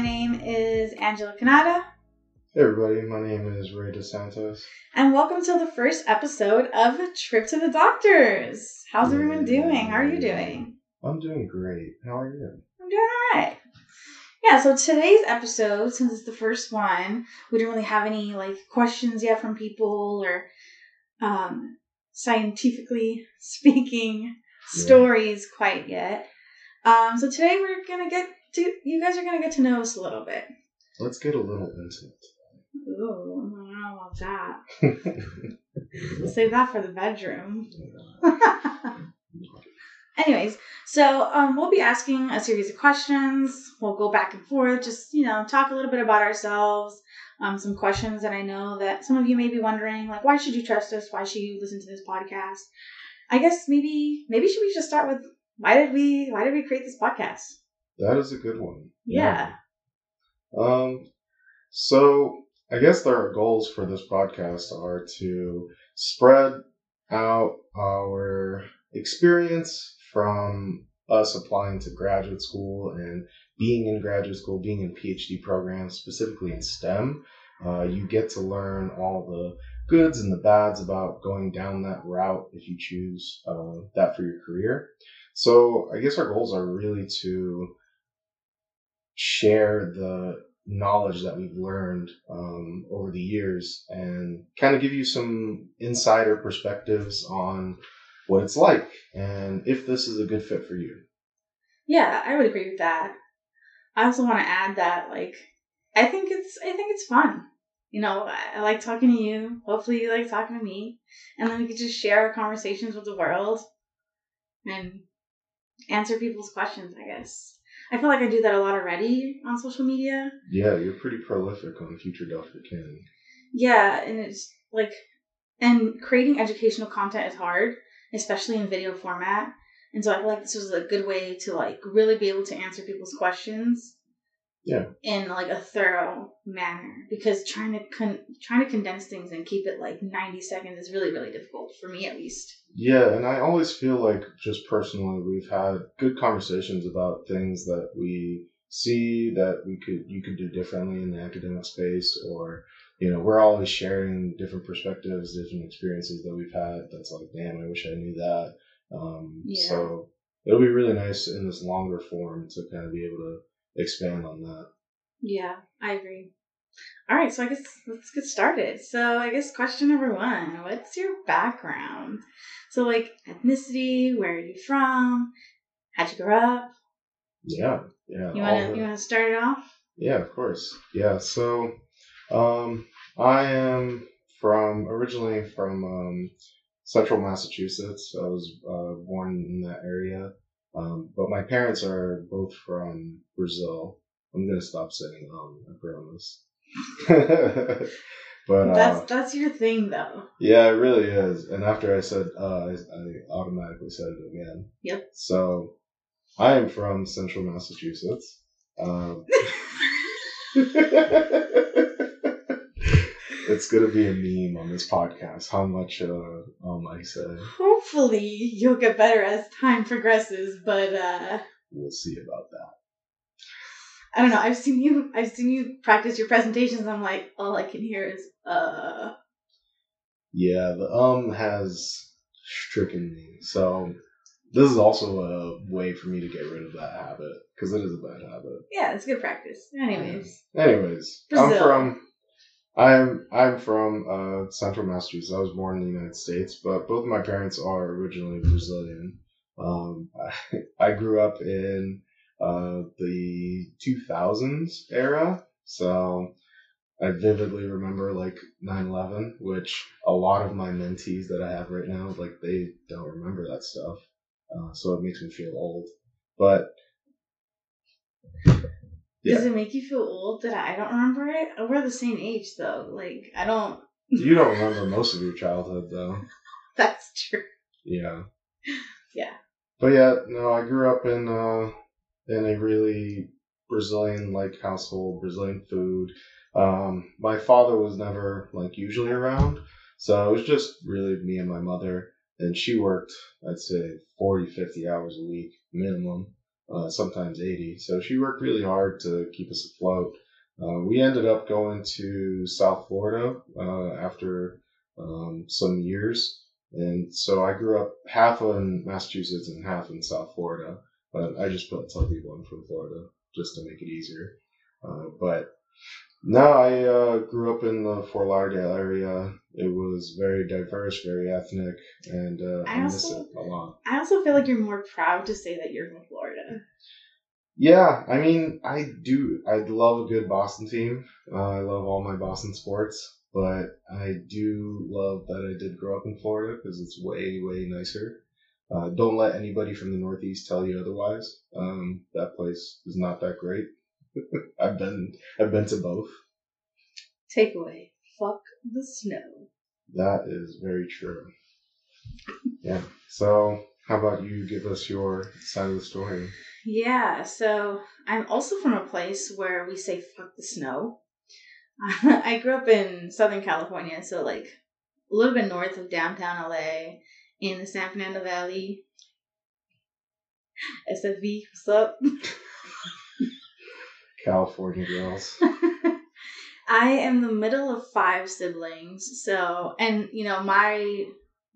My name is Angela Canada, Hey everybody, my name is Ray DeSantos. and welcome to the first episode of Trip to the Doctors. How's everyone doing? How are you doing? I'm doing great. How are you? I'm doing all right. Yeah, so today's episode, since it's the first one, we didn't really have any like questions yet from people or um, scientifically speaking Yeah. stories quite yet. Um, so today we're gonna get to you guys are gonna get to know us a little bit. Let's get a little intimate. Ooh, I don't know about that. Save that for the bedroom. Anyways, so um, we'll be asking a series of questions. We'll go back and forth, just you know, talk a little bit about ourselves. Um, some questions that I know that some of you may be wondering, like, why should you trust us? Why should you listen to this podcast? I guess maybe maybe should we just start with why did we why did we create this podcast? That is a good one. Yeah. Um, so I guess our goals for this podcast are to spread out our experience from us applying to graduate school and being in graduate school, being in PhD programs, specifically in STEM. Uh, you get to learn all the goods and the bads about going down that route if you choose uh, that for your career. So I guess our goals are really to share the knowledge that we've learned um, over the years and kind of give you some insider perspectives on what it's like and if this is a good fit for you. Yeah, I would agree with that. I also want to add that, like, I think it's, I think it's fun. You know, I, like talking to you. Hopefully, you like talking to me, and then we could just share our conversations with the world and answer people's questions. I guess I feel like I do that a lot already on social media. Yeah, you're pretty prolific on Future Dr. Ken. Yeah, and it's like, and creating educational content is hard, especially in video format. And so I feel like this was a good way to like really be able to answer people's questions. Yeah. In like a thorough manner, because trying to con- trying to condense things and keep it like ninety seconds is really really difficult for me at least. Yeah, and I always feel like just personally we've had good conversations about things that we see that we could you could do differently in the academic space or you know, we're always sharing different perspectives, different experiences that we've had that's like, damn, I wish I knew that. Um Yeah. so it'll be really nice in this longer form to kind of be able to expand on that. Yeah, I agree. All right, so I guess let's get started. So I guess question number one: What's your background? So like ethnicity, where are you from? How'd you grow up? Yeah. Yeah. You wanna the- you wanna start it off? Yeah, of course. Yeah, so um, I am from originally from um, central Massachusetts. I was uh, born in that area, um, but my parents are both from Brazil. I'm gonna stop saying um, I promise. but uh, that's that's your thing though. yeah, it really is. And after I said, uh, I, I automatically said it again. Yep. So I am from central Massachusetts. Um, it's gonna be a meme on this podcast. How much uh, um I said. Hopefully you'll get better as time progresses, but uh We'll see about that. I don't know. I've seen you I've seen you practice your presentations. I'm like, all I can hear is uh Yeah, the um has stricken me. So this is also a way for me to get rid of that habit because it is a bad habit. yeah, it's good practice. Anyways. Anyways, Brazil. I'm from I'm I'm from uh, Central Massachusetts. I was born in the United States, but both of my parents are originally Brazilian. Um, I, I grew up in uh, the 2000s era, so I vividly remember like 9/11, which a lot of my mentees that I have right now, like they don't remember that stuff, uh, so it makes me feel old. But Yeah. Does it make you feel old that I don't remember it? We're the same age though. Like I don't you don't remember most of your childhood, though. that's true. Yeah. Yeah. But yeah, no, I grew up in uh in a really Brazilian like household, Brazilian food. Um my father was never like usually around. So it was just really me and my mother and she worked I'd say 40 50 hours a week minimum. Uh, sometimes 80. So she worked really hard to keep us afloat. Uh, we ended up going to South Florida uh, after um, some years. And so I grew up half in Massachusetts and half in South Florida. But I just put tell people I'm from Florida just to make it easier. Uh, but no, I uh, grew up in the Fort Lauderdale area. It was very diverse, very ethnic, and uh, I, I miss it a lot. I also feel like you're more proud to say that you're from Florida. Yeah, I mean, I do. I love a good Boston team. Uh, I love all my Boston sports, but I do love that I did grow up in Florida because it's way, way nicer. Uh, don't let anybody from the Northeast tell you otherwise. Um, that place is not that great. I've been I've been to both. Takeaway: Fuck the snow. That is very true. yeah. So, how about you give us your side of the story? Yeah. So, I'm also from a place where we say "fuck the snow." I grew up in Southern California, so like a little bit north of downtown LA in the San Fernando Valley. SFV, what's up? California girls. I am the middle of five siblings, so and you know my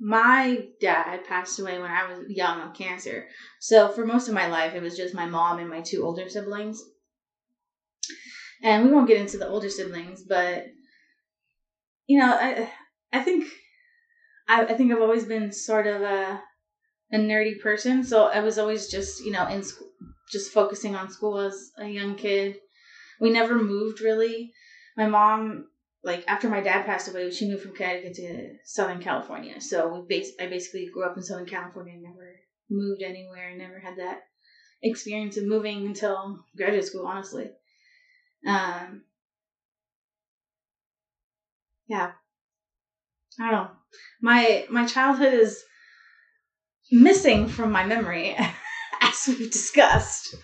my dad passed away when I was young of cancer. So for most of my life, it was just my mom and my two older siblings. And we won't get into the older siblings, but you know, I I think I, I think I've always been sort of a a nerdy person, so I was always just you know in school, just focusing on school as a young kid. We never moved really. My mom, like after my dad passed away, she moved from Connecticut to Southern California. So we bas- I basically grew up in Southern California, and never moved anywhere, never had that experience of moving until graduate school, honestly. Um, yeah, I don't know. My my childhood is missing from my memory. as we've discussed.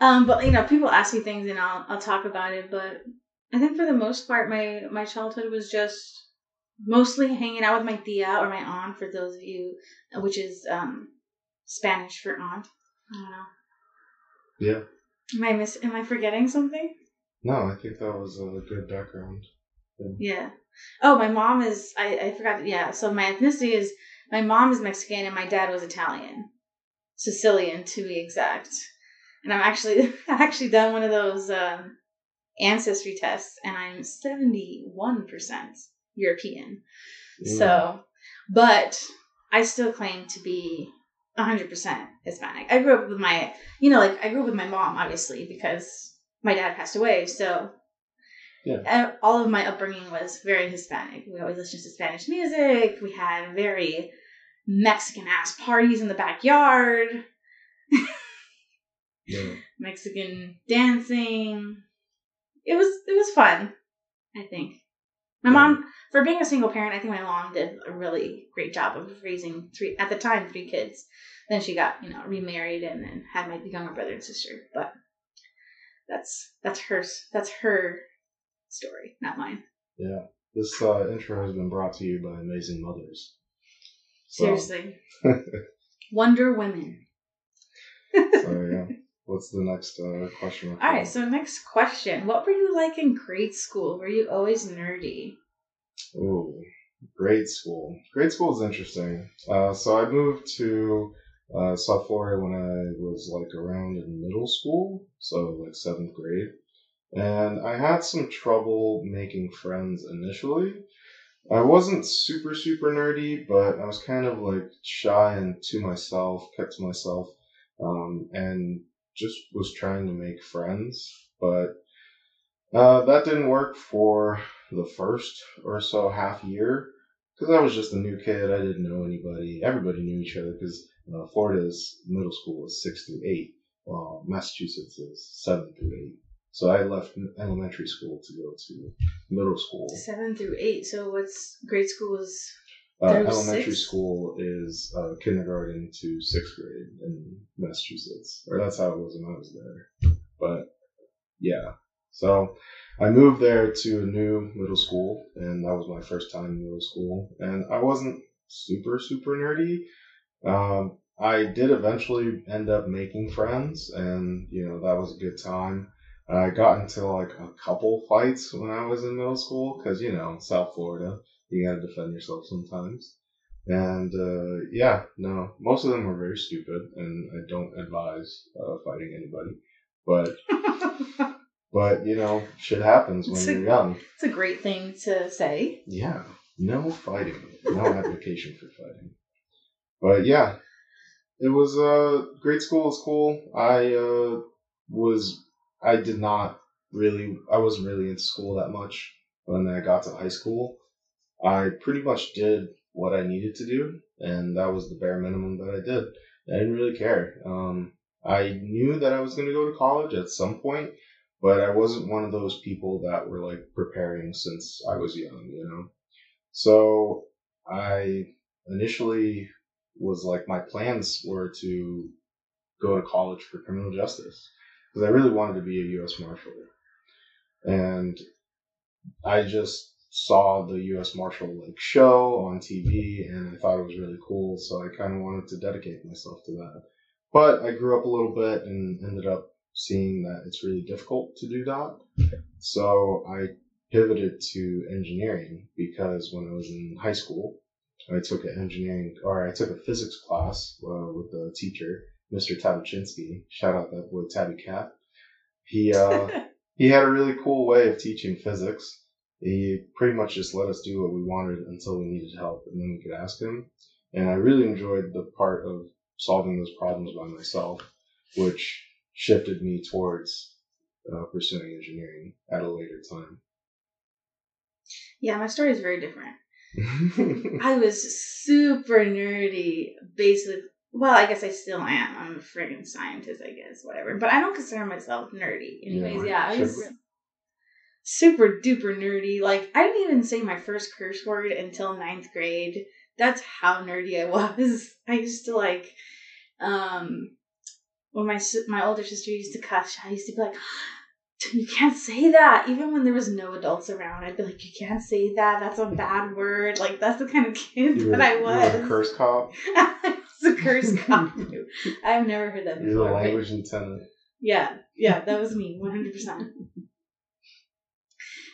Um, but you know, people ask me things and I'll I'll talk about it. But I think for the most part, my my childhood was just mostly hanging out with my tia or my aunt. For those of you, which is um, Spanish for aunt. I don't know. Yeah. Am I miss? Am I forgetting something? No, I think that was a good background. Yeah. yeah. Oh, my mom is. I I forgot. Yeah. So my ethnicity is. My mom is Mexican and my dad was Italian. Sicilian to be exact. And I'm actually I actually done one of those um, ancestry tests, and I'm seventy one percent European. Mm. So, but I still claim to be hundred percent Hispanic. I grew up with my, you know, like I grew up with my mom, obviously, because my dad passed away. So yeah. all of my upbringing was very Hispanic. We always listened to Spanish music. We had very Mexican ass parties in the backyard. yeah. Mexican dancing. It was it was fun, I think. My mom, for being a single parent, I think my mom did a really great job of raising three at the time three kids. Then she got you know remarried and then had my younger brother and sister. But that's that's her that's her story, not mine. Yeah, this uh, intro has been brought to you by Amazing Mothers. Seriously. Wonder Women. so yeah. What's the next uh, question? All right. So next question: What were you like in grade school? Were you always nerdy? Oh, grade school. Grade school is interesting. Uh, so I moved to uh, South Florida when I was like around in middle school, so like seventh grade, and I had some trouble making friends initially. I wasn't super, super nerdy, but I was kind of like shy and to myself, kept to myself, um, and just was trying to make friends. But uh, that didn't work for the first or so half year because I was just a new kid. I didn't know anybody. Everybody knew each other because uh, Florida's middle school is six through eight, while Massachusetts is seven through eight. So I left elementary school to go to middle school. Seven through eight. So what's grade school is? Uh, elementary six? school is uh, kindergarten to sixth grade in Massachusetts, or that's how it was when I was there. But yeah, so I moved there to a new middle school, and that was my first time in middle school. And I wasn't super super nerdy. Um, I did eventually end up making friends, and you know that was a good time. I got into like a couple fights when I was in middle school because you know South Florida, you gotta defend yourself sometimes. And uh, yeah, no, most of them were very stupid, and I don't advise uh, fighting anybody. But but you know, shit happens when It's you're young. It's a great thing to say. Yeah, no fighting, no application for fighting. But yeah, it was uh great school was cool. I uh was I did not really I wasn't really into school that much when I got to high school. I pretty much did what I needed to do, and that was the bare minimum that I did. I didn't really care. Um, I knew that I was going to go to college at some point, but I wasn't one of those people that were like preparing since I was young, you know. So I initially was like my plans were to go to college for criminal justice because I really wanted to be a U.S. Marshal, and I just saw the U.S. Marshal like show on TV, and I thought it was really cool, so I kind of wanted to dedicate myself to that. But I grew up a little bit and ended up seeing that it's really difficult to do that. So I pivoted to engineering because when I was in high school, I took an engineering or I took a physics class uh, with the teacher, Mr. Tabachinsky. Shout out that boy Tabby Cat. He uh, he had a really cool way of teaching physics. He pretty much just let us do what we wanted until we needed help, and then we could ask him. And I really enjoyed the part of solving those problems by myself, which shifted me towards uh, pursuing engineering at a later time. yeah, my story is very different. I was super nerdy, basically. Well, I guess I still am. I'm a friggin' scientist, I guess, whatever. But I don't consider myself nerdy. Anyways, yeah, I was super duper nerdy. Like, I didn't even say my first curse word until ninth grade. That's how nerdy I was. I used to like, um, when my my older sister used to cuss, I used to be like, "You can't say that." Even when there was no adults around, I'd be like, "You can't say that. That's a bad word." Like that's the kind of kid were, that I you were was. a curse cop. it's a curse cop. I've never heard that You're the before. language lieutenant. yeah, yeah, that was me, one hundred percent.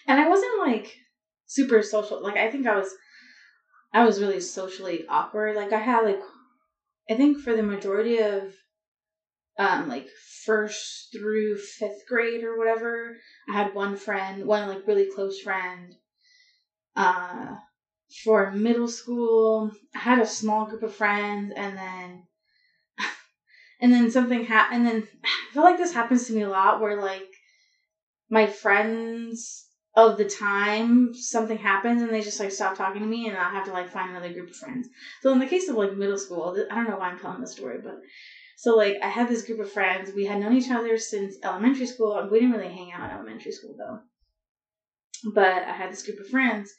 And I wasn't like super social. Like I think I was, I was really socially awkward. Like I had like, I think for the majority of, um, like first through fifth grade or whatever, I had one friend, one like really close friend. Uh, for middle school, I had a small group of friends, and then and then something happened and then i feel like this happens to me a lot where like my friends of the time something happens and they just like stop talking to me and i have to like find another group of friends so in the case of like middle school i don't know why i'm telling this story but so like i had this group of friends we had known each other since elementary school we didn't really hang out in elementary school though but i had this group of friends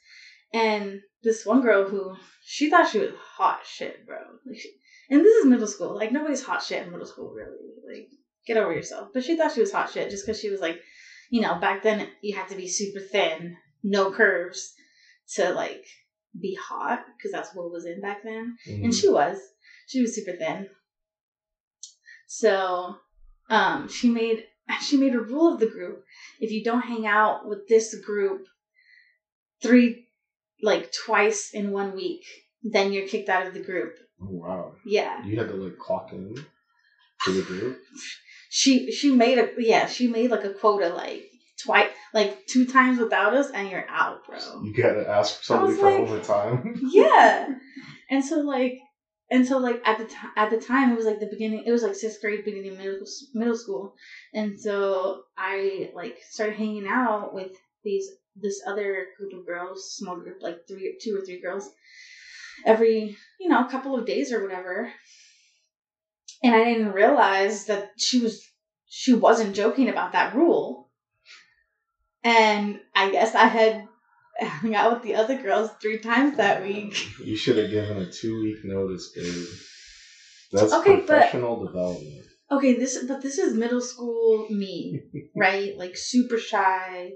and this one girl who she thought she was hot shit bro like she, and this is middle school. Like nobody's hot shit in middle school, really. Like get over yourself. But she thought she was hot shit just because she was like, you know, back then you had to be super thin, no curves, to like be hot because that's what was in back then. Mm-hmm. And she was, she was super thin. So, um, she made she made a rule of the group: if you don't hang out with this group three, like twice in one week, then you're kicked out of the group. Oh, wow. Yeah. You had to like clock in to the group. she she made a yeah she made like a quota like twice like two times without us and you're out bro. You gotta ask somebody for like- overtime. yeah. And so like and so like at the time at the time it was like the beginning it was like sixth grade beginning of middle middle school. And so i like started hanging out with these this other group of girls small group like three two or three girls every you know couple of days or whatever and i didn't realize that she was she wasn't joking about that rule and i guess i had hung out with the other girls three times that week You should have given a two week notice, babe. That's Okay, but- professional development. Okay, this but this is middle school me, right? Like super shy,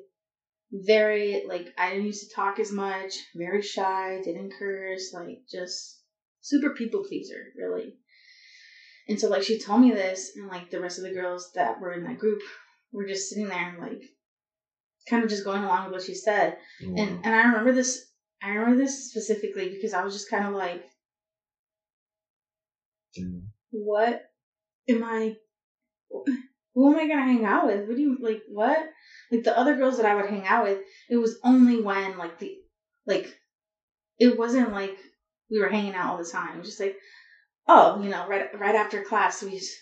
very like I didn't used to talk as much, very shy, didn't curse, like just super people pleaser, really. And so like she told me this, and like the rest of the girls that were in that group were just sitting there and like kind of just going along with what she said. Wow. And and I remember this I remember this specifically because I was just kind of like, Mm. what am I who am I gonna hang out with? What do you like what? Like the other girls that I would hang out with, it was only when like the like it wasn't like we were hanging out all the time. It was just like, oh, you know, right right after class we just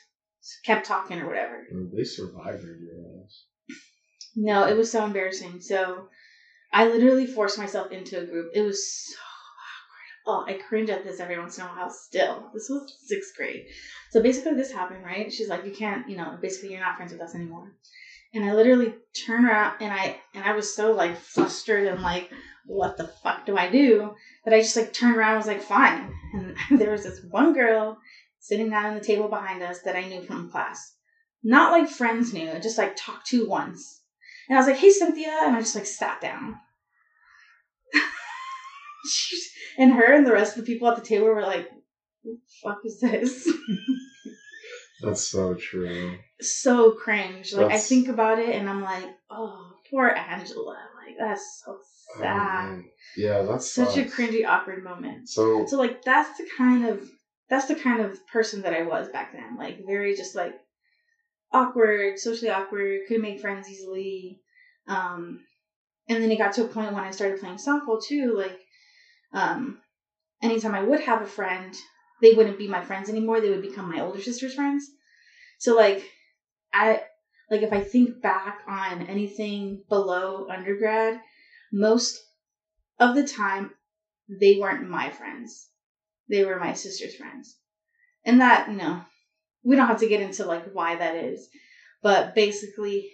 kept talking or whatever. They survived their year ass. No, it was so embarrassing. So I literally forced myself into a group. It was so awkward. Oh, I cringe at this every once in a while still. This was sixth grade. So basically this happened, right? She's like, You can't, you know, basically you're not friends with us anymore. And I literally turned around and I and I was so like flustered and like, what the fuck do I do? That I just like turned around and was like, fine. And there was this one girl sitting down on the table behind us that I knew from class. Not like friends knew, just like talked to once. And I was like, hey, Cynthia. And I just like sat down. And her and the rest of the people at the table were like, what the fuck is this? That's so true. so cringe. Like, That's- I think about it and I'm like, oh, poor Angela. Like, that's so sad. man. yeah, that's Such a cringy, awkward moment. So So, like, that's the kind of. That's the kind of person that I was back then. Like, very just like awkward, socially awkward, couldn't make friends easily. Um, and then it got to a point when I started playing softball too. Like, um, anytime I would have a friend, they wouldn't be my friends anymore. They would become my older sister's friends. So like, I like if I think back on anything below undergrad, most of the time they weren't my friends. They were my sister's friends. And that, you know, we don't have to get into like why that is. But basically,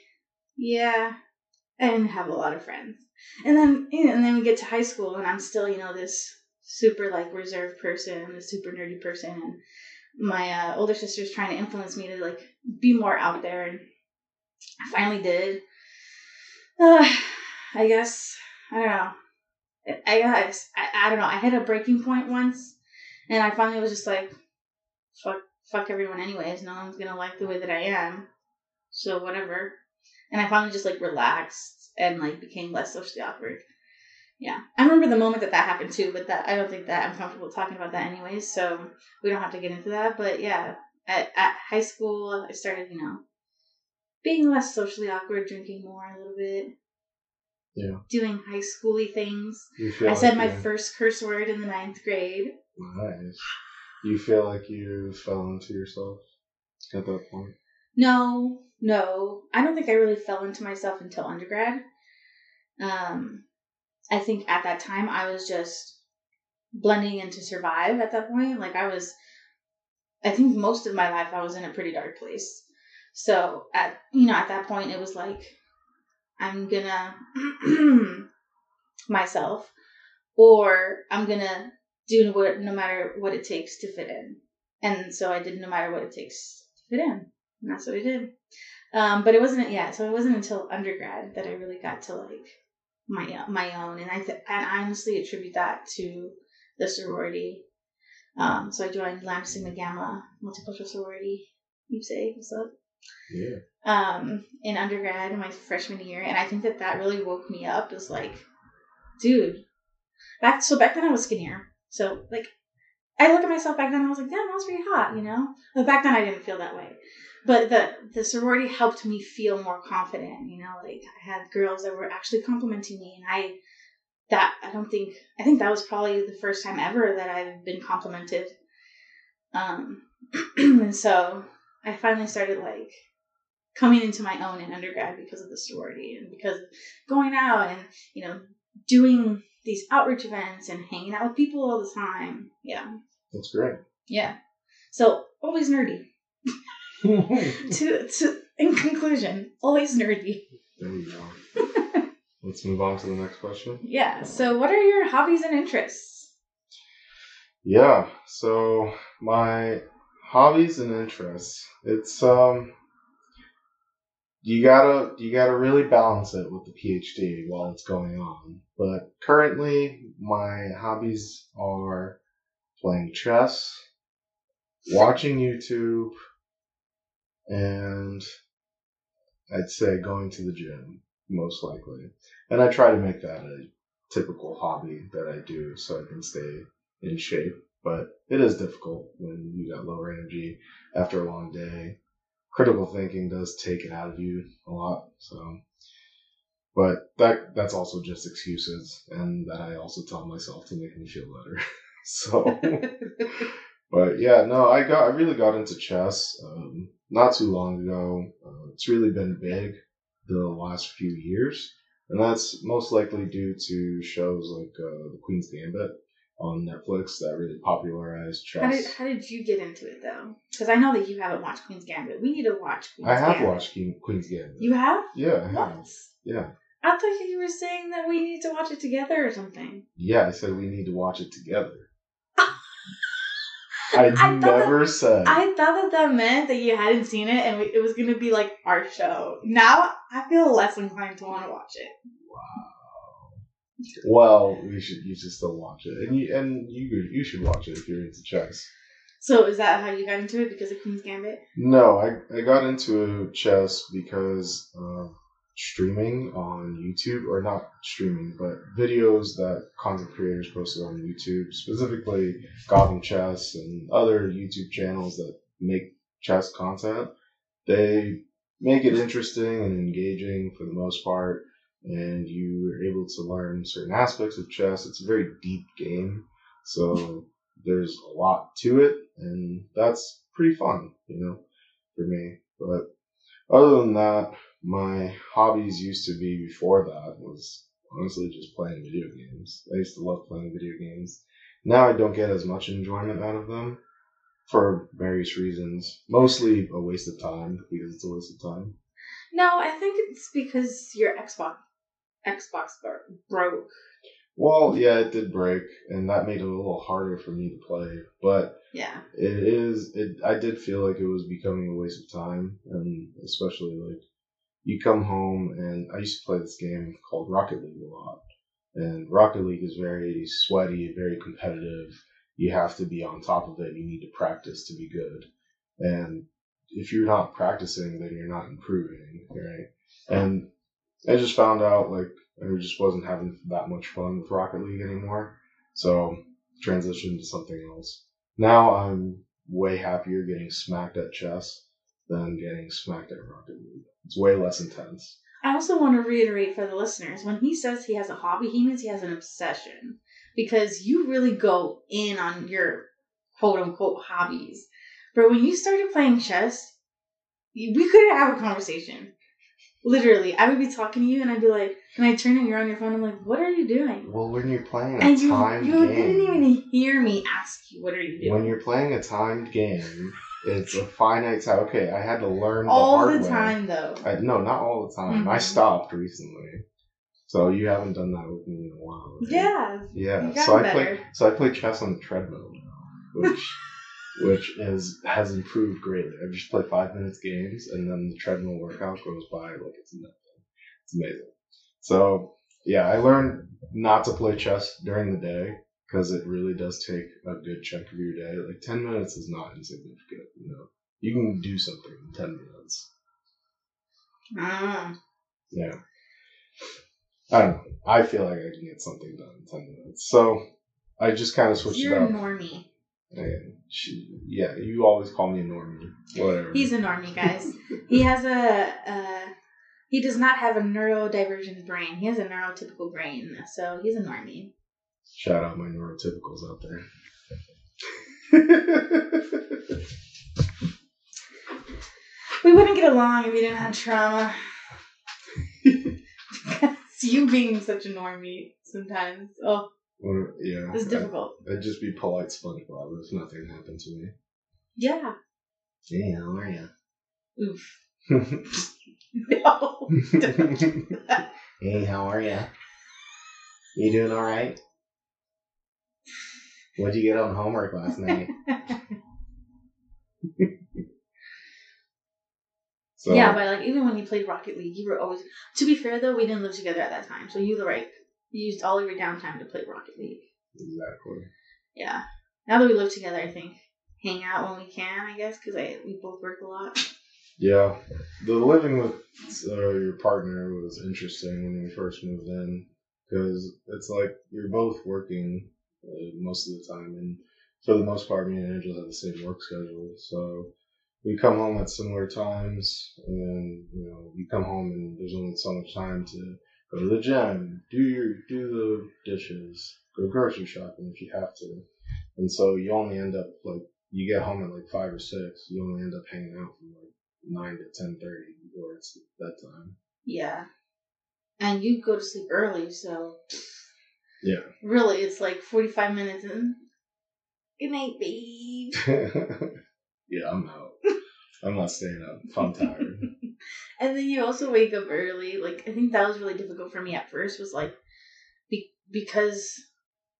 yeah, I didn't have a lot of friends. And then and then we get to high school and I'm still, you know, this super like reserved person, a super nerdy person and my uh, older sister's trying to influence me to like be more out there and I finally did. Uh, I guess I don't know. I guess I, I don't know. I hit a breaking point once and I finally was just like fuck fuck everyone anyways. No one's gonna like the way that I am. So whatever. And I finally just like relaxed and like became less socially awkward. Yeah. I remember the moment that that happened too, but that I don't think that I'm comfortable talking about that anyways, so we don't have to get into that. But yeah, at, at high school, I started, you know, being less socially awkward, drinking more a little bit. Yeah. Doing high schooly things. I like said my you- first curse word in the ninth grade. Nice. You feel like you fell into yourself at that point. No, no. I don't think I really fell into myself until undergrad. Um, I think at that time I was just blending in to survive at that point. Like I was, I think most of my life I was in a pretty dark place. So at, you know, at that point it was like, I'm gonna myself or I'm gonna do what, no matter what it takes to fit in. And so I did no matter what it takes to fit in. And that's what I did. Um, but it wasn't yeah, so it wasn't until undergrad that I really got to like my my own, and I th- I honestly attribute that to the sorority. Um, so I joined Lambda Sigma Gamma multicultural sorority. You say what's up? Yeah. Um, in undergrad in my freshman year, and I think that that really woke me up. Is like, dude, back so back then I was skinnier, so like I look at myself back then and I was like, damn, I was pretty hot, you know. But back then I didn't feel that way but the the sorority helped me feel more confident you know like i had girls that were actually complimenting me and i that i don't think i think that was probably the first time ever that i've been complimented um and so i finally started like coming into my own in undergrad because of the sorority and because of going out and you know doing these outreach events and hanging out with people all the time yeah That's great. yeah so always nerdy to to in conclusion, always nerdy. there you go. Let's move on to the next question. Yeah. So what are your hobbies and interests? Yeah. So my hobbies and interests. It's um you gotta you gotta really balance it with the PhD while it's going on. But currently my hobbies are playing chess, watching YouTube, and I'd say going to the gym, most likely. And I try to make that a typical hobby that I do so I can stay in shape. But it is difficult when you got lower energy after a long day. Critical thinking does take it out of you a lot. So, but that that's also just excuses, and that I also tell myself to make me feel better. so, but yeah, no, I got I really got into chess um, not too long ago. Uh, it's really been big the last few years, and that's most likely due to shows like uh, The Queen's Gambit on Netflix that really popularized chess. How did how did you get into it though? Because I know that you haven't watched Queen's Gambit. We need to watch. Queen's I have Gambit. watched King, Queen's Gambit. You have? yeah, I have. What? Yeah, I thought you were saying that we need to watch it together or something. yeah. I said we need to watch it together. I, thought never said. I thought that that meant that you hadn't seen it and we, it was going to be like our show. Now I feel less inclined to want to watch it. Wow. Well, we should. You should still watch it, and you and you you should watch it if you're into chess. So is that how you got into it because of Queen's Gambit? No, I I got into chess because of streaming on YouTube, or not streaming, but videos that content creators posted on YouTube, specifically Gotham Chess and other YouTube channels that make chess content. They make it interesting and engaging for the most part, and you are able to learn certain aspects of chess. It's a very deep game, so there's a lot to it, and that's pretty fun, you know, for me. But other than that, my hobbies used to be before that was honestly just playing video games. I used to love playing video games. Now I don't get as much enjoyment out of them for various reasons. Mostly a waste of time because it's a waste of time. No, I think it's because your Xbox Xbox bro- broke. Well, yeah, it did break, and that made it a little harder for me to play. But Yeah. it is it i did feel like it was becoming a waste of time and especially like you come home and i used to play this game called rocket league a lot and rocket league is very sweaty very competitive you have to be on top of it you need to practice to be good and if you're not practicing then you're not improving right and i just found out like i just wasn't having that much fun with rocket league anymore so transitioned to something else now I'm way happier getting smacked at chess than getting smacked at Rocket League. It's way less intense. I also want to reiterate for the listeners when he says he has a hobby, he means he has an obsession because you really go in on your quote unquote hobbies. But when you started playing chess, we couldn't have a conversation. Literally, I would be talking to you and I'd be like, and I turn and you're on your phone. I'm like, what are you doing? Well, when you're playing a And you, timed you game, didn't even hear me ask you, what are you doing? when you're playing a timed game, it's a finite time. Okay, I had to learn the All hard the way. time, though. I, no, not all the time. I Mhm. stopped recently, so you haven't done that with me in a while. right? Yeah. Yeah, so I better. play so I play chess on the treadmill now, which which is has improved greatly. I just play five minutes games, and then the treadmill workout goes by like it's nothing. It's amazing. So yeah, I learned not to play chess during the day because it really does take a good chunk of your day. Like ten minutes is not insignificant. You know, you can do something in ten minutes. Ah. Yeah. I don't know. I feel like I can get something done in 10 minutes. So I just kind of switched You're it up. normie. And she, yeah, you always call me a normie. Whatever. He's a normie, guys. he has a, uh, he does not have a neurodivergent brain. He has a neurotypical brain, so he's a normie. Shout out my neurotypicals out there. We wouldn't get along if you didn't have trauma. you being such a normie sometimes. Oh, Or- yeah. it's difficult. I, would just be polite SpongeBob if nothing happened to me. Yeah. Oh, hey, how are you? Oof. No. hey, how are you? You doing all right? What'd you get on homework last night? So, yeah, but like even when you played Rocket League, you were always. To be fair though, we didn't live together at that time, so you were right. You used all of your downtime to play Rocket League. exactly. Yeah. Now that we live together, I think hang out when we can, I guess, because I we both work a lot. Yeah, the living with uh, your partner was interesting when we first moved in because it's like you're both working uh, most of the time, and for the most part, me and Angela have the same work schedule. So we come home at similar times, and then you know you come home and there's only so much time to go to the gym, do your do the dishes, go grocery shopping if you have to, and so you only end up like you get home at like five or six, you only end up hanging out from like nine to ten thirty before it's bedtime. Yeah, and you go to sleep early, so Yeah. really, it's like forty five minutes and good night, babe. yeah, I'm out. I'm not staying up. I'm tired. and then you also wake up early. Like I think that was really difficult for me at first. Was like be- because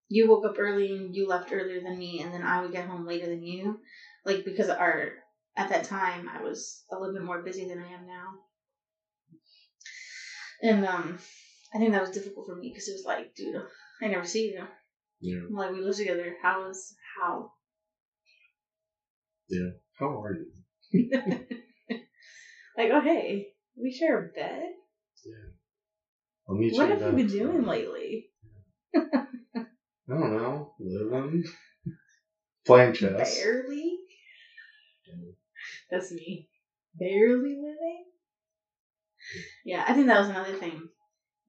you woke up early and you left earlier than me, and then I would get home later than you. Like because our at that time I was a little bit more busy than I am now, and um, I think that was difficult for me because it was like, dude, I never see you. Yeah. Like we live together. How is how? Yeah. How are you? like oh hey, we share a bed. I'll meet What you. have you been doing lately? I don't know. Living. Playing chess. Barely. That's me. Barely living. Yeah, I think that was another thing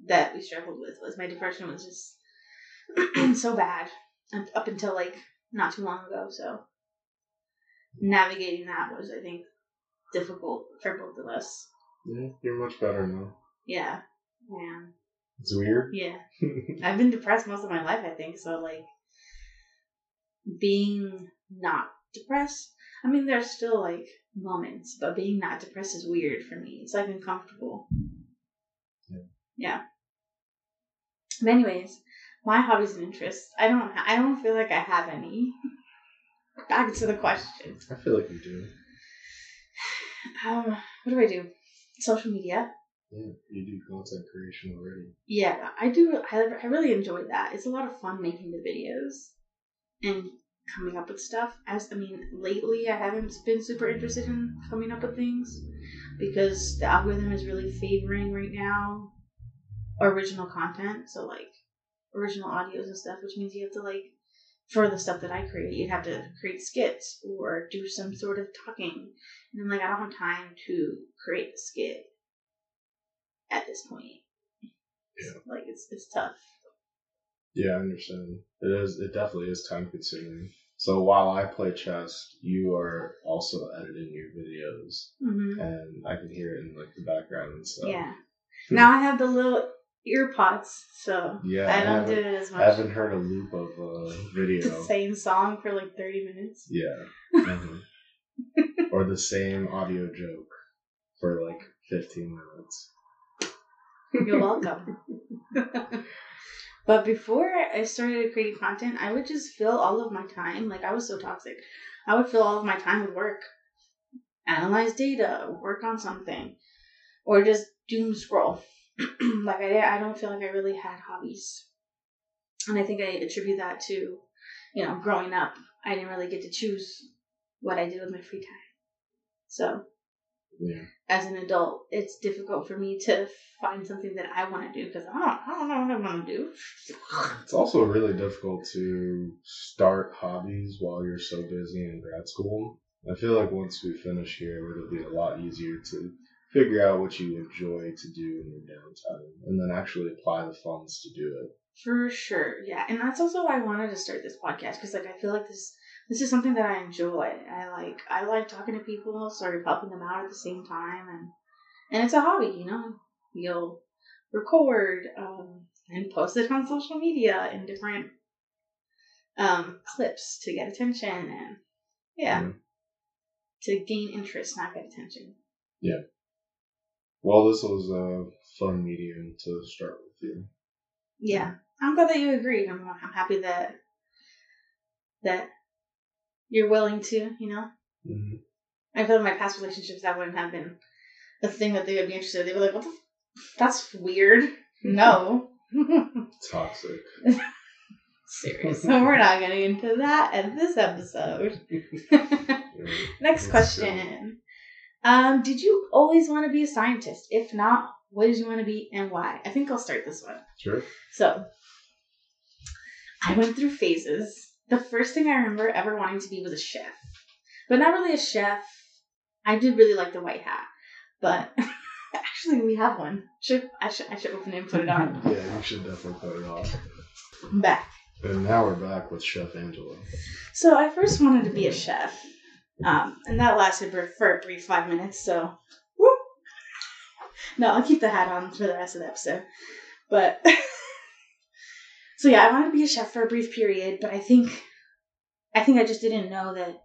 that we struggled with was my depression was just so bad up until like not too long ago. So navigating that was, I think, difficult for both of us. Yeah, you're much better now. Yeah, man. It's weird. Yeah, I've been depressed most of my life. I think so. Like being not depressed. I mean, there's still like moments, but being not depressed is weird for me. It's like uncomfortable. Yeah. Yeah. But anyways, my hobbies and interests. I don't. I don't feel like I have any. Back to the question. I feel like you do. Um, what do I do? Social media. Yeah, you do content creation already. Yeah, I do. I, I really enjoy that. It's a lot of fun making the videos and coming up with stuff. As I mean, lately I haven't been super interested in coming up with things because the algorithm is really favoring right now original content. So like original audios and stuff, which means you have to like for the stuff that I create, you'd have to create skits or do some sort of talking. And I'm like, I don't have time to create a skit at this point. Yeah. Like it's it's tough. Yeah, I understand. It is. It definitely is time consuming. So while I play chess, you are also editing your videos, hmm and I can hear it in like the background and stuff. Yeah. Now I have the little AirPods, so Yeah, I I don't do it as much. I haven't heard a loop of a video. the same song for like thirty minutes. Yeah. Mhm. or the same audio joke for like 15 minutes. You're welcome. but before I started creating content, I would just fill all of my time. Like I was so toxic. I would fill all of my time with work, analyze data, work on something, or just doom scroll. like I, I don't feel like I really had hobbies, and I think I attribute that to, you know, growing up. I didn't really get to choose what I did with my free time. So Yeah. as an adult, it's difficult for me to find something that I want to do because I don't, I don't know what I want to do. It's also really difficult to start hobbies while you're so busy in grad school. I feel like once we finish here, it'll be a lot easier to figure out what you enjoy to do in your downtime and then actually apply the funds to do it. For sure, yeah, and that's also why I wanted to start this podcast because, like, I feel like this this is something that I enjoy. I like I like talking to people, sort of helping them out at the same time, and and it's a hobby, you know. You'll record um, and post it on social media in different um, clips to get attention and yeah, Mhm. to gain interest, not get attention. Well, this was a fun medium to start with you. Yeah, I'm glad that you agreed. I'm, I'm happy that that you're willing to, you know. hmm I feel in my past relationships that wouldn't have been a thing that they would be interested. in. They were like, "What the? F- that's weird." No. Toxic. Serious. so we're not getting into that at this episode. Next question. Um, did you always want to be a scientist? If not, what did you want to be and why? I think I'll start this one. Sure. So, I went through phases. The first thing I remember ever wanting to be was a chef, but not really a chef. I did really like the white hat, but actually we have one. Should I should I should open it and put it on. Yeah, you should definitely put it on. I'm back. And now we're back with Chef Angela. So I first wanted to be a chef, um, and that lasted for, for a brief five minutes. So, whoop. no, I'll keep the hat on for the rest of the episode. But so yeah, I wanted to be a chef for a brief period, but I think I think I just didn't know that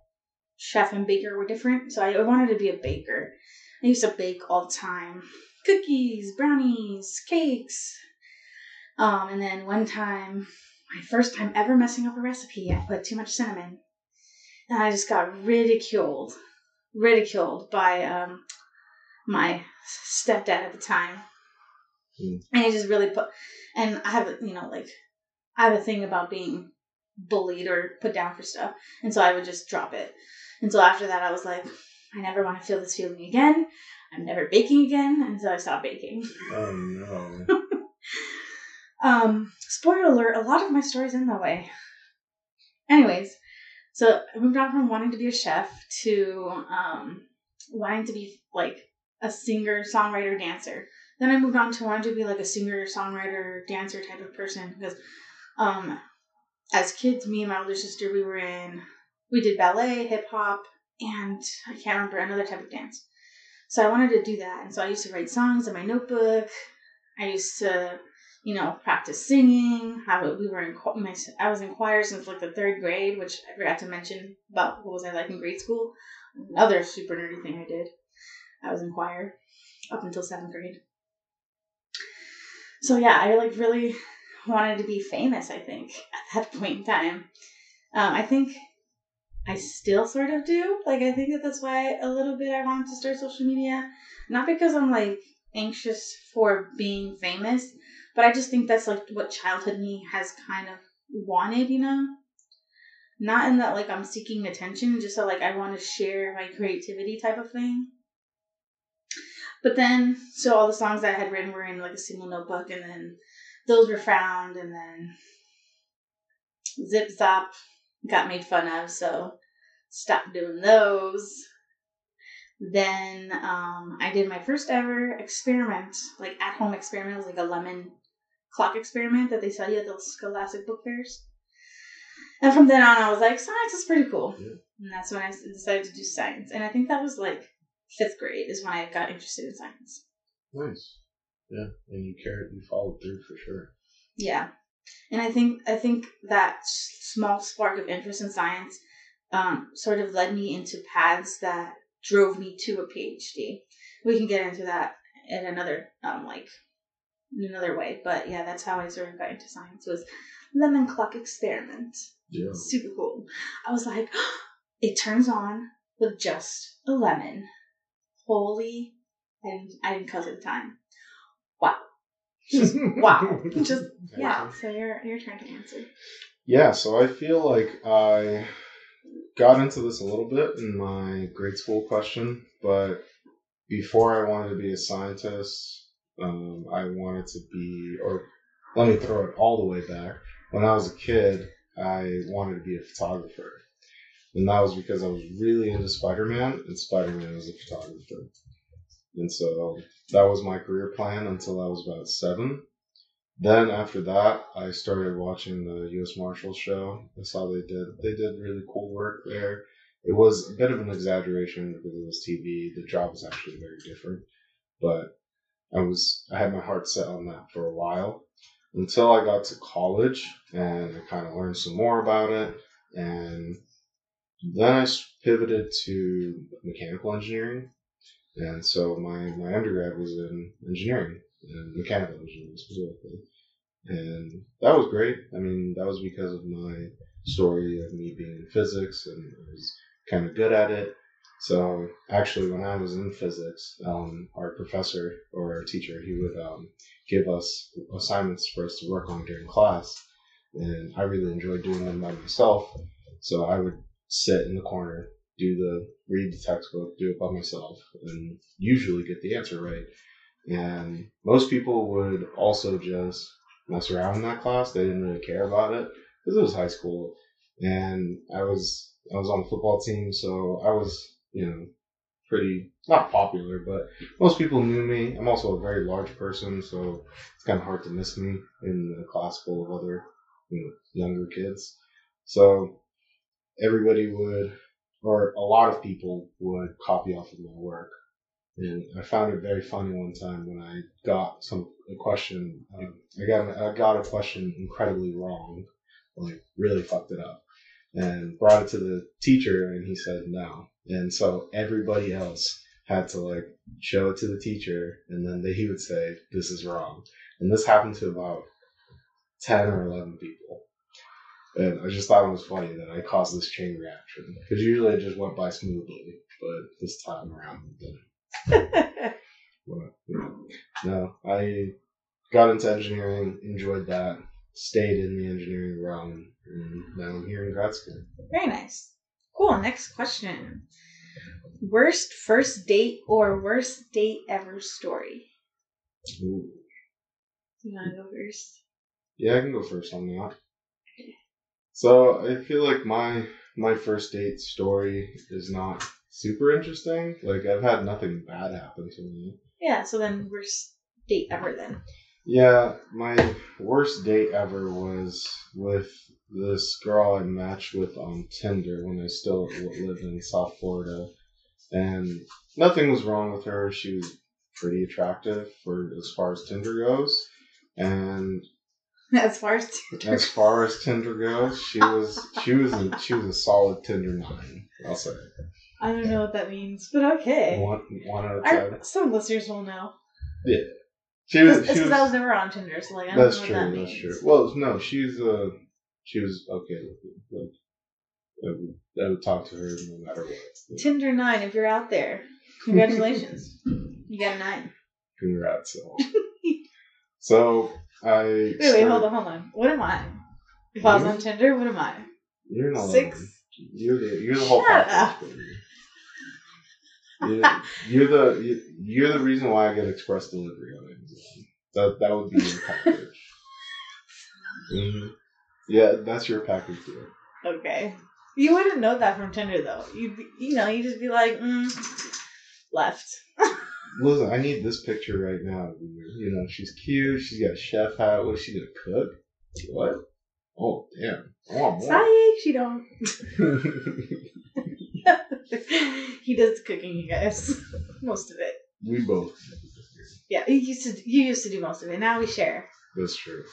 chef and baker were different. So I wanted to be a baker. I used to bake all the time, cookies, brownies, cakes. Um, and then one time my first time ever messing up a recipe, I put too much cinnamon. And I just got ridiculed, ridiculed by um, my stepdad at the time. Mm. And he just really put, and I have, you know, like, I have a thing about being bullied or put down for stuff. And so I would just drop it. And so after that, I was like, I never want to feel this feeling again. I'm never baking again. And so I stopped baking. Oh no. Um, spoiler alert, a lot of my stories end that way. Anyways, so I moved on from wanting to be a chef to um, wanting to be like a singer, songwriter, dancer. Then I moved on to wanting to be like a singer, songwriter, dancer type of person because um, as kids, me and my older sister, we were in, we did ballet, hip hop, and I can't remember another type of dance. So I wanted to do that. And so I used to write songs in my notebook. I used to you know, practice singing. How we were in my, I was in choir since like the third grade, which I forgot to mention about what was I like in grade school. Another super nerdy thing I did. I was in choir up until seventh grade. So yeah, I like really wanted to be famous. I think at that point in time, um, I think I still sort of do. Like I think that that's why a little bit I wanted to start social media, not because I'm like anxious for being famous but I just think that's like what childhood me has kind of wanted, you know? Not in that like I'm seeking attention, just so like I want to share my creativity type of thing. But then, so all the songs I had written were in like a single notebook, and then those were found, and then Zip Zop got made fun of, so stopped doing those. Then um, I did my first ever experiment, like at home experiment. It was like a lemon clock experiment that they sell you at those Scholastic book fairs. And from then on, I was like, science is pretty cool. Yeah. And that's when I decided to do science. And I think that was like fifth grade is when I got interested in science. Nice. Yeah, and you carried, you followed through for sure. Yeah, and I think I think that small spark of interest in science um, sort of led me into paths that drove me to a PhD. We can get into that in another um, like another way. But yeah, that's how I sort of got into science was lemon clock experiment. Yeah. Super cool. I was like, it turns on with just a lemon. Holy, I didn't, I didn't cuss at the time. Wow. Just wow. Just yeah. So your your turn to answer. Yeah. So I feel like I got into this a little bit in my grade school question, but before I wanted to be a scientist, um, I wanted to be, or let me throw it all the way back. When I was a kid, I wanted to be a photographer. And that was because I was really into Spider Man, and Spider Man was a photographer. And so that was my career plan until I was about seven. Then after that, I started watching the U.S. Marshals show. I saw they did they did really cool work there. It was a bit of an exaggeration because it was TV. The job was actually very different, but I was I had my heart set on that for a while until I got to college and I kind of learned some more about it. And then I pivoted to mechanical engineering. And so my my undergrad was in engineering and mechanical engineering specifically. And that was great. I mean that was because of my story of me being in physics and I was kind of good at it so actually, when I was in physics, um, our professor or our teacher, he would um, give us assignments for us to work on during class. and I really enjoyed doing them by myself. So I would sit in the corner, do the read the textbook, do it by myself, and usually get the answer right. And most people would also just mess around in that class. They didn't really care about it because it was high school, and I was I was on the football team, so I was you know pretty not popular, but most people knew me. I'm also a very large person, so it's kind of hard to miss me in a class full of other you know, younger kids. So everybody would, or a lot of people would copy off of my work. And I found it very funny one time when I got some a question. Um, I got I got a question incredibly wrong, like really fucked it up, and brought it to the teacher, and he said no. And so everybody else had to like show it to the teacher, and then they, he would say this is wrong. And this happened to about ten or eleven people. And I just thought it was funny that I caused this chain reaction because usually it just went by smoothly, but this time around it didn't. But. No, I got into engineering, enjoyed that, stayed in the engineering realm, and now I'm here in grad school. Very nice. Cool. Next question. Worst first date or worst date ever story? Ooh. You want to go first? Yeah, I can go first on that. So I feel like my my first date story is not super interesting. Like I've had nothing bad happen to me. Yeah. So then worst date ever then. Yeah, my worst date ever was with this girl I matched with on Tinder when I still lived in South Florida, and nothing was wrong with her. She was pretty attractive for as far as Tinder goes, and As far as Tinder. as far as Tinder goes, she was she was a, she was a solid Tinder nine. I'll say I don't know what that means, but okay. one one out of ten. Our, some listeners will know. She was. It's She because was I was never on Tinder, so like I don't that's know true. what that That's means. true. Well, no, she's uh, she was okay with it. Like, I would, I would talk to her no matter what. Tinder nine, if you're out there, congratulations, you got a nine. Congrats. So, so I. Wait, wait, hold on, hold on. What am I? If I was on Tinder, what am I? You're not Six. You're the you're the whole Shut package. baby. You're, you're the you're the reason why I get express delivery on Amazon. That that would be your package. hmm Yeah, that's your package deal. Okay. You wouldn't know that from Tinder though. You'd be, you know, you just be like, mm, left. Listen, I need this picture right now. You know, she's cute. She's got a chef hat. What is she gonna cook? What? Oh damn! I want more. Psych, she don't. he does the cooking, you guys. Most of it. we both. Yeah, you used to you used to do most of it. Now we share. That's true.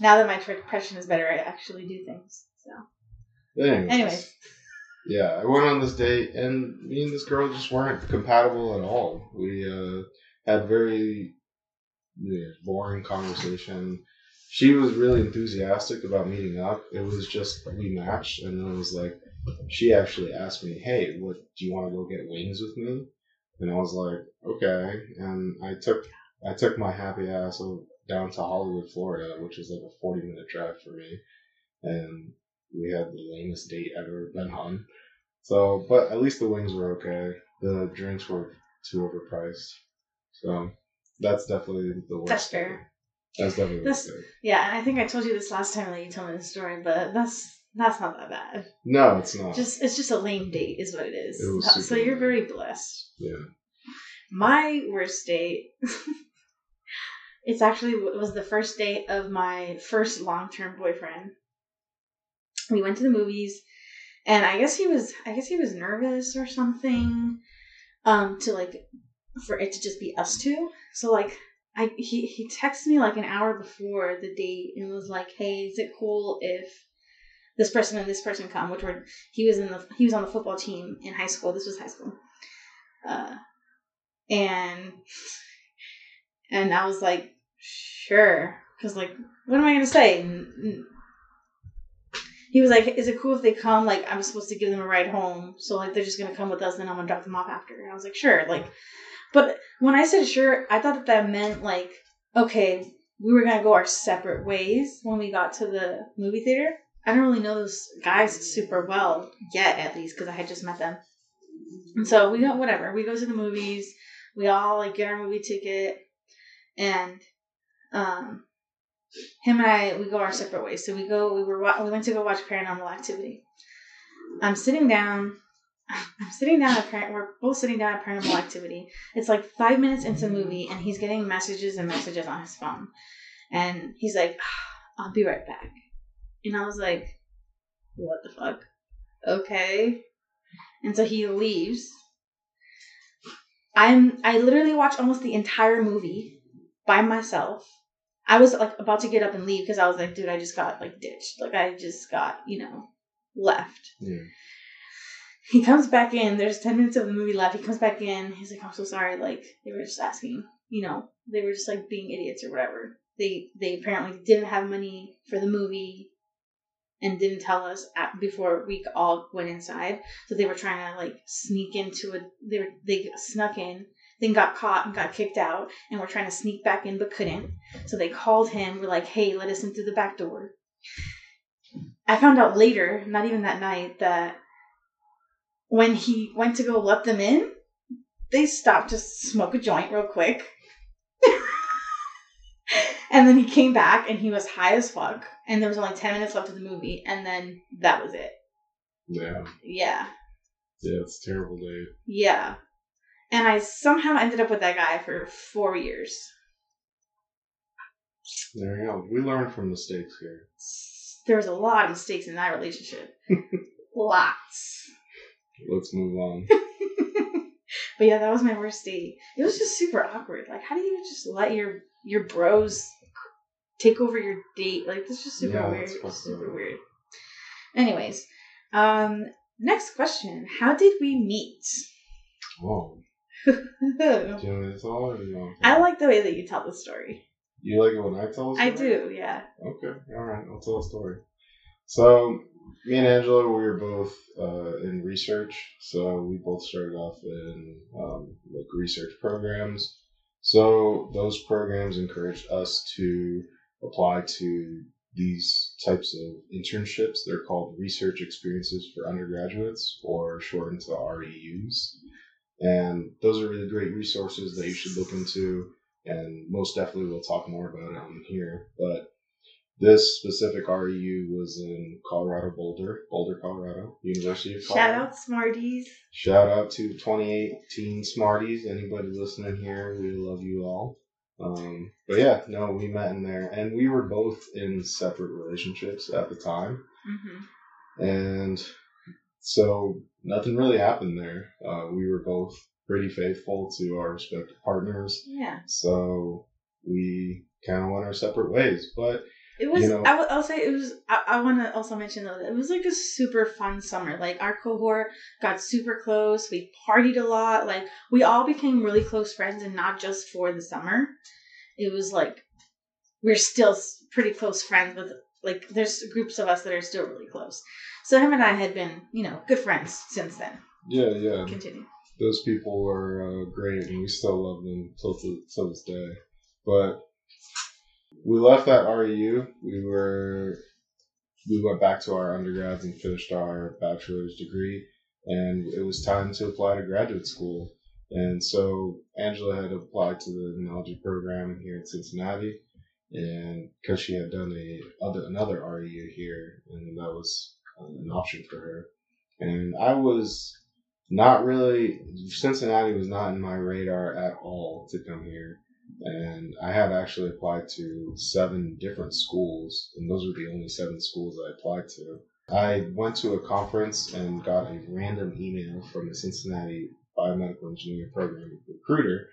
Now that my depression is better, I actually do things. So Anyways, Anyways. yeah, I went on this date, and me and this girl just weren't compatible at all. We uh, had very yeah, boring conversation. She was really enthusiastic about meeting up. It was just we matched, and then it was like she actually asked me, "Hey, what do you want to go get wings with me?" And I was like, "Okay." And I took I took my happy ass down to Hollywood, Florida, which is like a forty minute drive for me, and we had the lamest date I've ever been on. So, but at least the wings were okay. The drinks were too overpriced. So that's definitely the worst. That's fair. That's definitely the That's- yeah, I think I told you this last time that you told me the story, but that's that's not that bad. No, it's not. Just it's just a lame date, is what it is. It was so super you're lame. very blessed. yeah. My worst date. it's actually it was the first date of my first long term boyfriend. We went to the movies, and I guess he was I guess he was nervous or something, um, to like for it to just be us two. So like I he he texted me like an hour before the date and was like, "Hey, is it cool if this person and this person come?" Which were he was in the he was on the football team in high school. This was high school. Uh, and and I was like, sure, because like, what am I gonna say? He was like, "Is it cool if they come? Like, I'm supposed to give them a ride home, so like they're just gonna come with us, and I'm gonna drop them off after." And I was like, "Sure." Like, but when I said sure, I thought that that meant like, okay, we were gonna go our separate ways when we got to the movie theater. I don't really know those guys super well yet, at least, because I had just met them. And so we go, whatever. We go to the movies. We all like get our movie ticket, and um, him and I we go our separate ways. So we go. We were we went to go watch Paranormal Activity. I'm sitting down. I'm sitting down at we're both sitting down at Paranormal Activity. It's like five minutes into the movie, and he's getting messages and messages on his phone, and he's like, "Ah, "I'll be right back," and I was like, "What the fuck?" Okay, and so he leaves. I'm I literally watched almost the entire movie by myself. I was like about to get up and leave because I was like, dude, I just got like ditched. Like I just got, you know, left. Yeah. He comes back in. There's 10 minutes of the movie left. He comes back in. He's like, I'm so sorry. Like, they were just asking, you know, they were just like being idiots or whatever. They they apparently didn't have money for the movie and didn't tell us at, before we all went inside. So they were trying to like sneak into a, they were, they snuck in, then got caught and got kicked out and were trying to sneak back in but couldn't. So they called him, We're like, hey, let us in through the back door. I found out later, not even that night, that when he went to go let them in, they stopped to smoke a joint real quick. and then he came back and he was high as fuck. And there was only 10 minutes left of the movie. And then that was it. Yeah. Yeah. Yeah, it's a terrible day. Yeah. And I somehow ended up with that guy for four years. There you go. We learn from mistakes here. There was a lot of mistakes in that relationship. Lots. Let's move on. but yeah, that was my worst date. It was just super awkward. Like, how do you just let your your bros take over your date? Like, this is just super Yeah, weird. Super up. weird. Anyways, um, next question: How did we meet? Oh, do you want me to tell or do you want to tell? I like the way that you tell the story. You like it when I tell? I do, yeah. Okay, all right, I'll tell a story. So, me and Angela, we were both uh, in research. So we both started off in um, like research programs. So those programs encouraged us to apply to these types of internships. They're called research experiences for undergraduates, or shortened to REUs. And those are really great resources that you should look into. And most definitely, we'll talk more about it on here. But this specific REU was in Colorado Boulder, Boulder, Colorado, University of Colorado. Shout out Smarties. Shout out to 2018 Smarties. Anybody listening here, we love you all. Um, but yeah, no, we met in there, and we were both in separate relationships at the time, hmm and so nothing really happened there. Uh, we were both pretty faithful to our respective partners, Yeah. so we kind of went our separate ways. But It was. You know- I will. Say it was. I, I want to also mention though. that It was like a super fun summer. Like our cohort got super close. We partied a lot. Like we all became really close friends, and not just for the summer. It was like we're still pretty close friends with. Like there's groups of us that are still really close. So him and I had been, you know, good friends since then. yeah, yeah, Continue. those people were uh, great, and we still love them till, to, till this day. But we left that REU. We were we went back to our undergrads and finished our bachelor's degree, and it was time to apply to graduate school. And so Angela had applied to the analogy program here in Cincinnati, and because she had done a other another REU here, and that was uh, an option for her. And I was not really Cincinnati was not in my radar at all to come here. And I had actually applied to seven different schools, and those were the only seven schools I applied to. I went to a conference and got a random email from the Cincinnati Biomedical Engineering Program recruiter,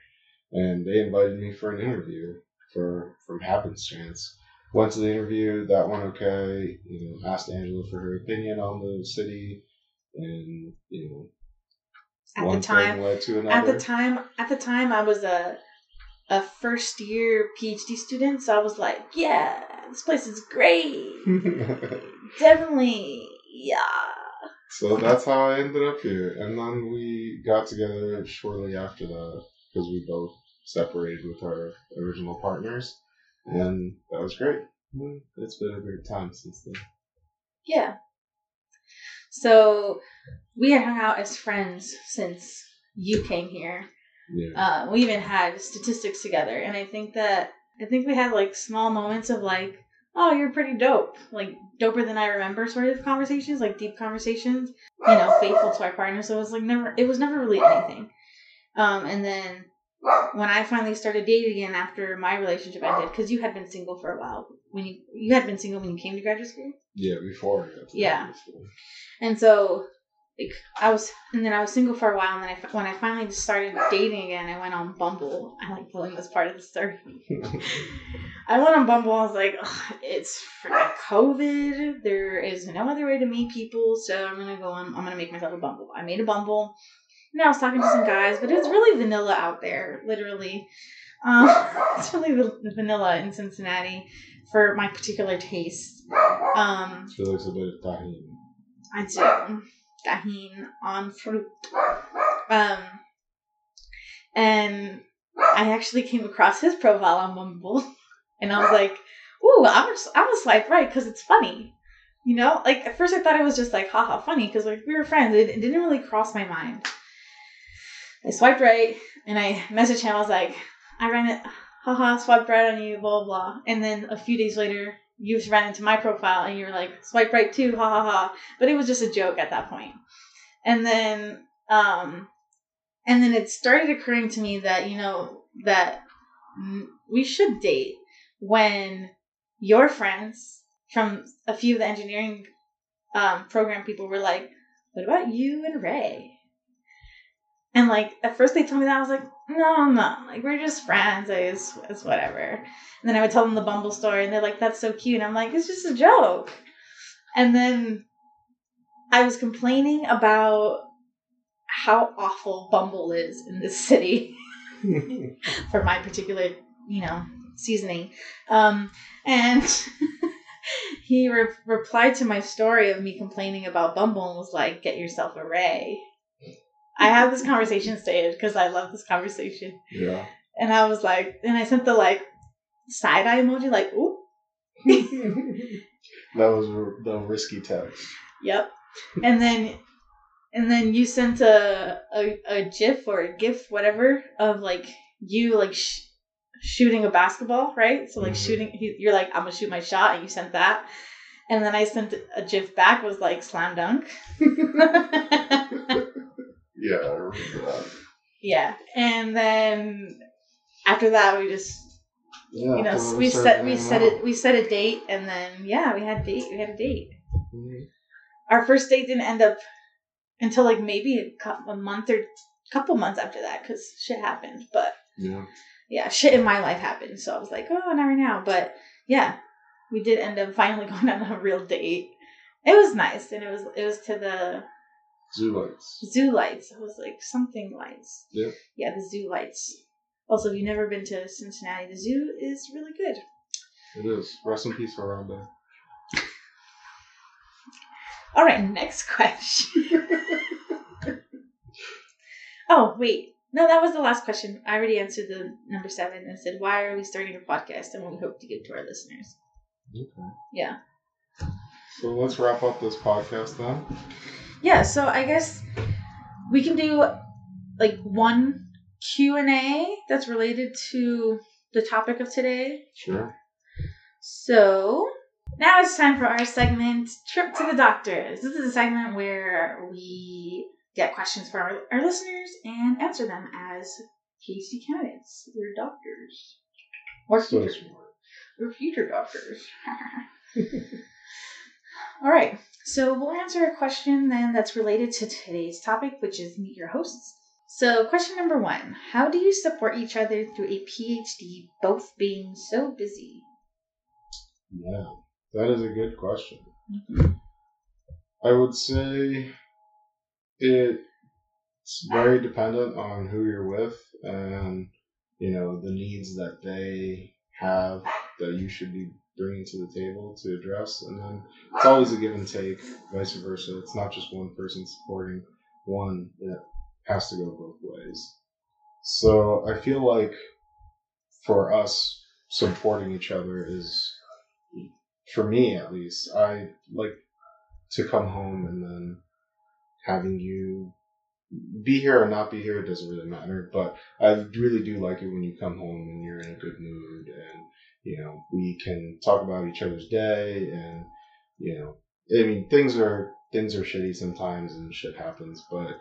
and they invited me for an interview for from happenstance. Went to the interview, that went okay. You know, asked Angela for her opinion on the city, and you know, At one the time, thing led to another. at the time at the time i was a a first year phd student so i was like yeah this place is great definitely yeah so that's how I ended up here, and then we got together shortly after that because we both separated with our original partners, and that was great. Mm, It's been a great time since then. Yeah. So we had hung out as friends since you came here. Yeah. Uh, we even had statistics together, and I think that I think we had like small moments of like, oh, you're pretty dope, like doper than I remember, sort of conversations, like deep conversations. You know, faithful to our partner. So it was like never, it was never really anything. Um, and then when I finally started dating again after my relationship ended, because you had been single for a while when you you had been single when you came to graduate school. yeah, before I got to Yeah. school. And so, like, I was, and then I was single for a while, and then I, when I finally started dating again, I went on Bumble. I like telling this part of the story. I went on Bumble. I was like, it's freaking COVID. There is no other way to meet people, so I'm gonna go on. I'm gonna make myself a Bumble. I made a Bumble. And I was talking to some guys, but it was really vanilla out there, literally. Um, it's really vanilla in Cincinnati for my particular taste. Um, She looks a bit of Tajín. I do. Tajín on fruit. Um, and I actually came across his profile on Bumble, and I was like, "Ooh, I'm gonna, I'm gonna swipe right because it's funny." You know, like at first I thought it was just like haha funny because like we were friends. It, it didn't really cross my mind. I swiped right, and I messaged him. I was like, "I ran it, haha, swiped right on you, blah." blah. And then a few days later, you ran into my profile, and you were like, "Swipe right too, ha ha ha." But it was just a joke at that point. And then, um, and then it started occurring to me that you know that we should date when your friends from a few of the engineering um, program people were like, "What about you and Ray?" And like at first they told me that I was like, "No, no, like we're just friends. like, It's, it's whatever." And then I would tell them the Bumble story, and they're like, "That's so cute." And I'm like, "It's just a joke." And then I was complaining about how awful Bumble is in this city for my particular, you know, seasoning. Um, and he re- replied to my story of me complaining about Bumble and was like, "Get yourself a Ray." I have this conversation stated because I love this conversation, yeah. and I was like, and I sent the like side eye emoji, like, "Ooh, that was r- the risky text. Yep. And then and then you sent a a, a gif or a gif whatever of like you like sh- shooting a basketball, right? So like Mhm. shooting you're like I'm going to shoot my shot and you sent that. And then I sent a gif back was like slam dunk. Yeah, I remember that. yeah. And then after that we just Yeah, you know we set we set it we set a date and then yeah, we had date we had a date. Mhm. our first date didn't end up until like maybe a, cou- a month or couple months after that because shit happened. But Yeah. yeah, shit in my life happened. So I was like, oh, not right now. But yeah, we did end up finally going on a real date. It was nice, and it was it was to the Zoo lights. zoo lights. I was like something lights. Yep. Yeah, the zoo lights. Also, if you've never been to Cincinnati, the zoo is really good. It is. Rest in peace, Harambe. All right, next question. oh, wait. No, that was the last question. I already answered the number seven and said, why are we starting a podcast and what we hope to give to our listeners? Okay. Yeah. So let's wrap up this podcast then. Yeah, so I guess we can do like one Q&A that's related to the topic of today. Sure. So now it's time for our segment, Trip to the Doctors. This is a segment where we get questions from our, our listeners and answer them as PhD candidates. We're doctors. Or So future, smart. we're future doctors. All right. So we'll answer a question then that's related to today's topic, which is meet your hosts. So, question number one How do you support each other through a PhD, both being so busy? Yeah, that is a good question. Mm-hmm. I would say it's very dependent on who you're with and you know the needs that they have that you should be bringing to the table to address, and then it's always a give and take, vice versa. It's not just one person supporting one; it has to go both ways. So I feel like for us supporting each other is, for me at least, I like to come home and then having you be here or not be here, it doesn't really matter. But I really do like it when you come home and you're in a good mood and, you know, we can talk about each other's day and, you know, I mean, things are, things are shitty sometimes and shit happens, but,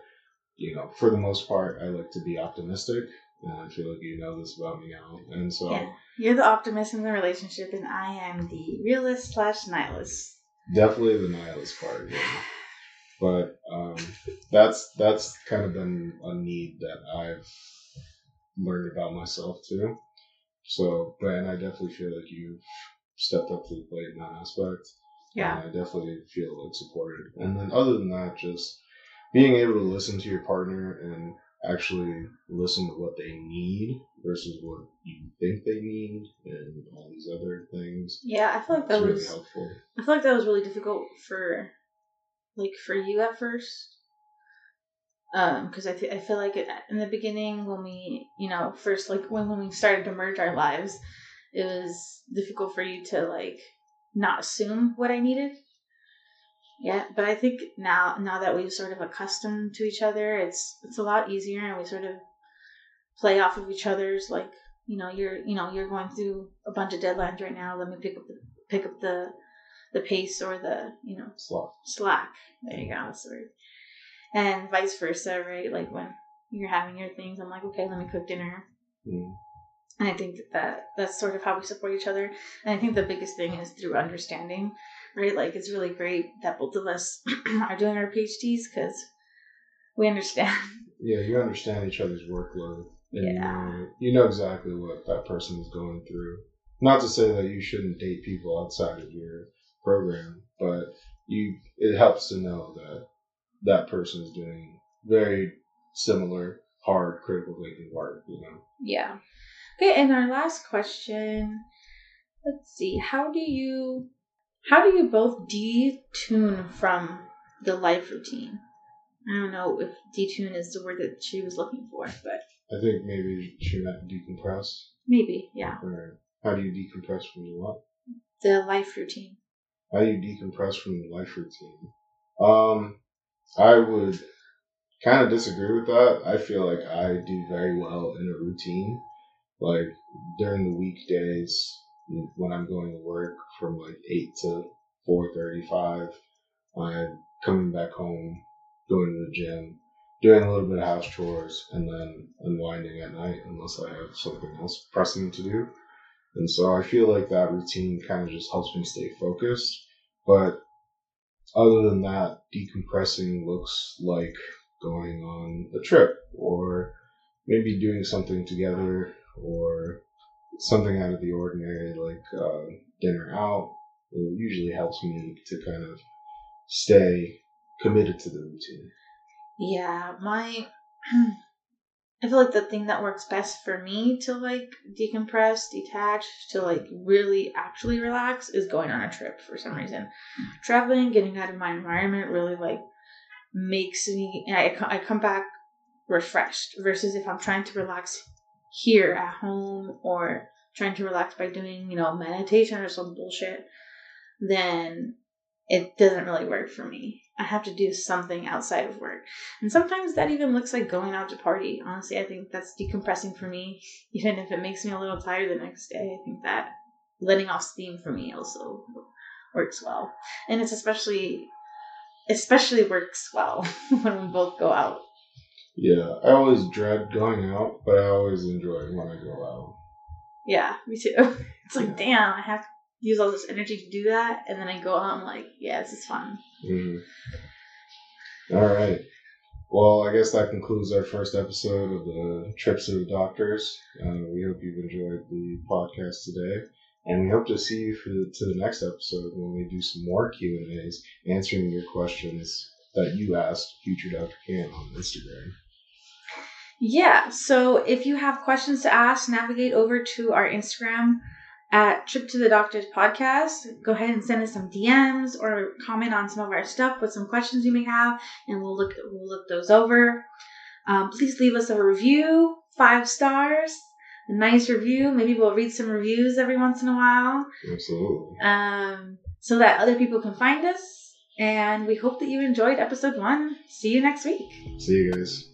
you know, for the most part, I like to be optimistic. And I feel like you know this about me now. And so. Yeah. You're the optimist in the relationship, and I am the realist slash nihilist. Definitely the nihilist part, yeah. But um, that's that's kind of been a need that I've learned about myself too. So, but and I definitely feel like you've stepped up to the plate in that aspect. Yeah. And I definitely feel like supported. And then other than that, just being able to listen to your partner and actually listen to what they need versus what you think they need and all these other things. Yeah, I feel like that was. really helpful. I feel like that was really difficult for, like, for you at first. Um, because I, th- I feel like it, in the beginning when we, you know, first like when when we started to merge our lives, it was difficult for you to like not assume what I needed. Yeah, but I think now now that we've sort of accustomed to each other, it's it's a lot easier, and we sort of play off of each other's like you know you're you know you're going through a bunch of deadlines right now. Let me pick up the pick up the the pace or the you know Sloth. slack. There you go, that's the word. And vice versa, right? Like when you're having your things, I'm like, okay, let me cook dinner. Mm. And I think that, that that's sort of how we support each other. And I think the biggest thing is through understanding, right? Like it's really great that both of us are doing our PhDs because we understand. Yeah, you understand each other's workload. And you, Yeah. know, you know exactly what that person is going through. Not to say that you shouldn't date people outside of your program, but you it helps to know that that person is doing very similar, hard, critical thinking work. You know. Yeah. Okay, and our last question. Let's see. How do you how do you both detune from the life routine? I don't know if detune is the word that she was looking for, but I think maybe she meant decompress. maybe, yeah. Or how do you decompress from your what? The life routine. How do you decompress from the life routine? Um, I would kind of disagree with that. I feel like I do very well in a routine. Like during the weekdays when I'm going to work from like eight to four thirty-five, I'm coming back home, going to the gym, doing a little bit of house chores, and then unwinding at night unless I have something else pressing to do. And so I feel like that routine kind of just helps me stay focused. But other than that, decompressing looks like going on a trip or maybe doing something together or something out of the ordinary like uh, dinner out. It usually helps me to kind of stay committed to the routine. Yeah, my I feel like the thing that works best for me to like decompress, detach, to like really actually relax is going on a trip for some reason. Traveling, getting out of my environment really like makes me I, I come back refreshed versus if I'm trying to relax here at home or trying to relax by doing, you know, meditation or some bullshit, then it doesn't really work for me. I have to do something outside of work. And sometimes that even looks like going out to party. Honestly, I think that's decompressing for me. Even if it makes me a little tired the next day, I think that letting off steam for me also works well. And it's especially especially works well when we both go out. Yeah, I always dread going out, but I always enjoy when I go out. Yeah, me too. It's like, Yeah. damn, I have to use all this energy to do that, and then I go. I'm like, yeah, this is fun. Mhm. All right. Well, I guess that concludes our first episode of the Trips to the Doctors. Uh, we hope you've enjoyed the podcast today, and we hope to see you for the, to the next episode when we do some more Q and A's, answering your questions that you asked future Dr. Can on Instagram. Yeah, so if you have questions to ask, navigate over to our Instagram at Trip to the Doctors podcast. Go ahead and send us some DMs or comment on some of our stuff with some questions you may have, and we'll look we'll look those over. Um, please leave us a review, five stars. a nice review. Maybe we'll read some reviews every once in a while. Absolutely. Um, so that other people can find us. And we hope that you enjoyed episode one. See you next week. See you guys.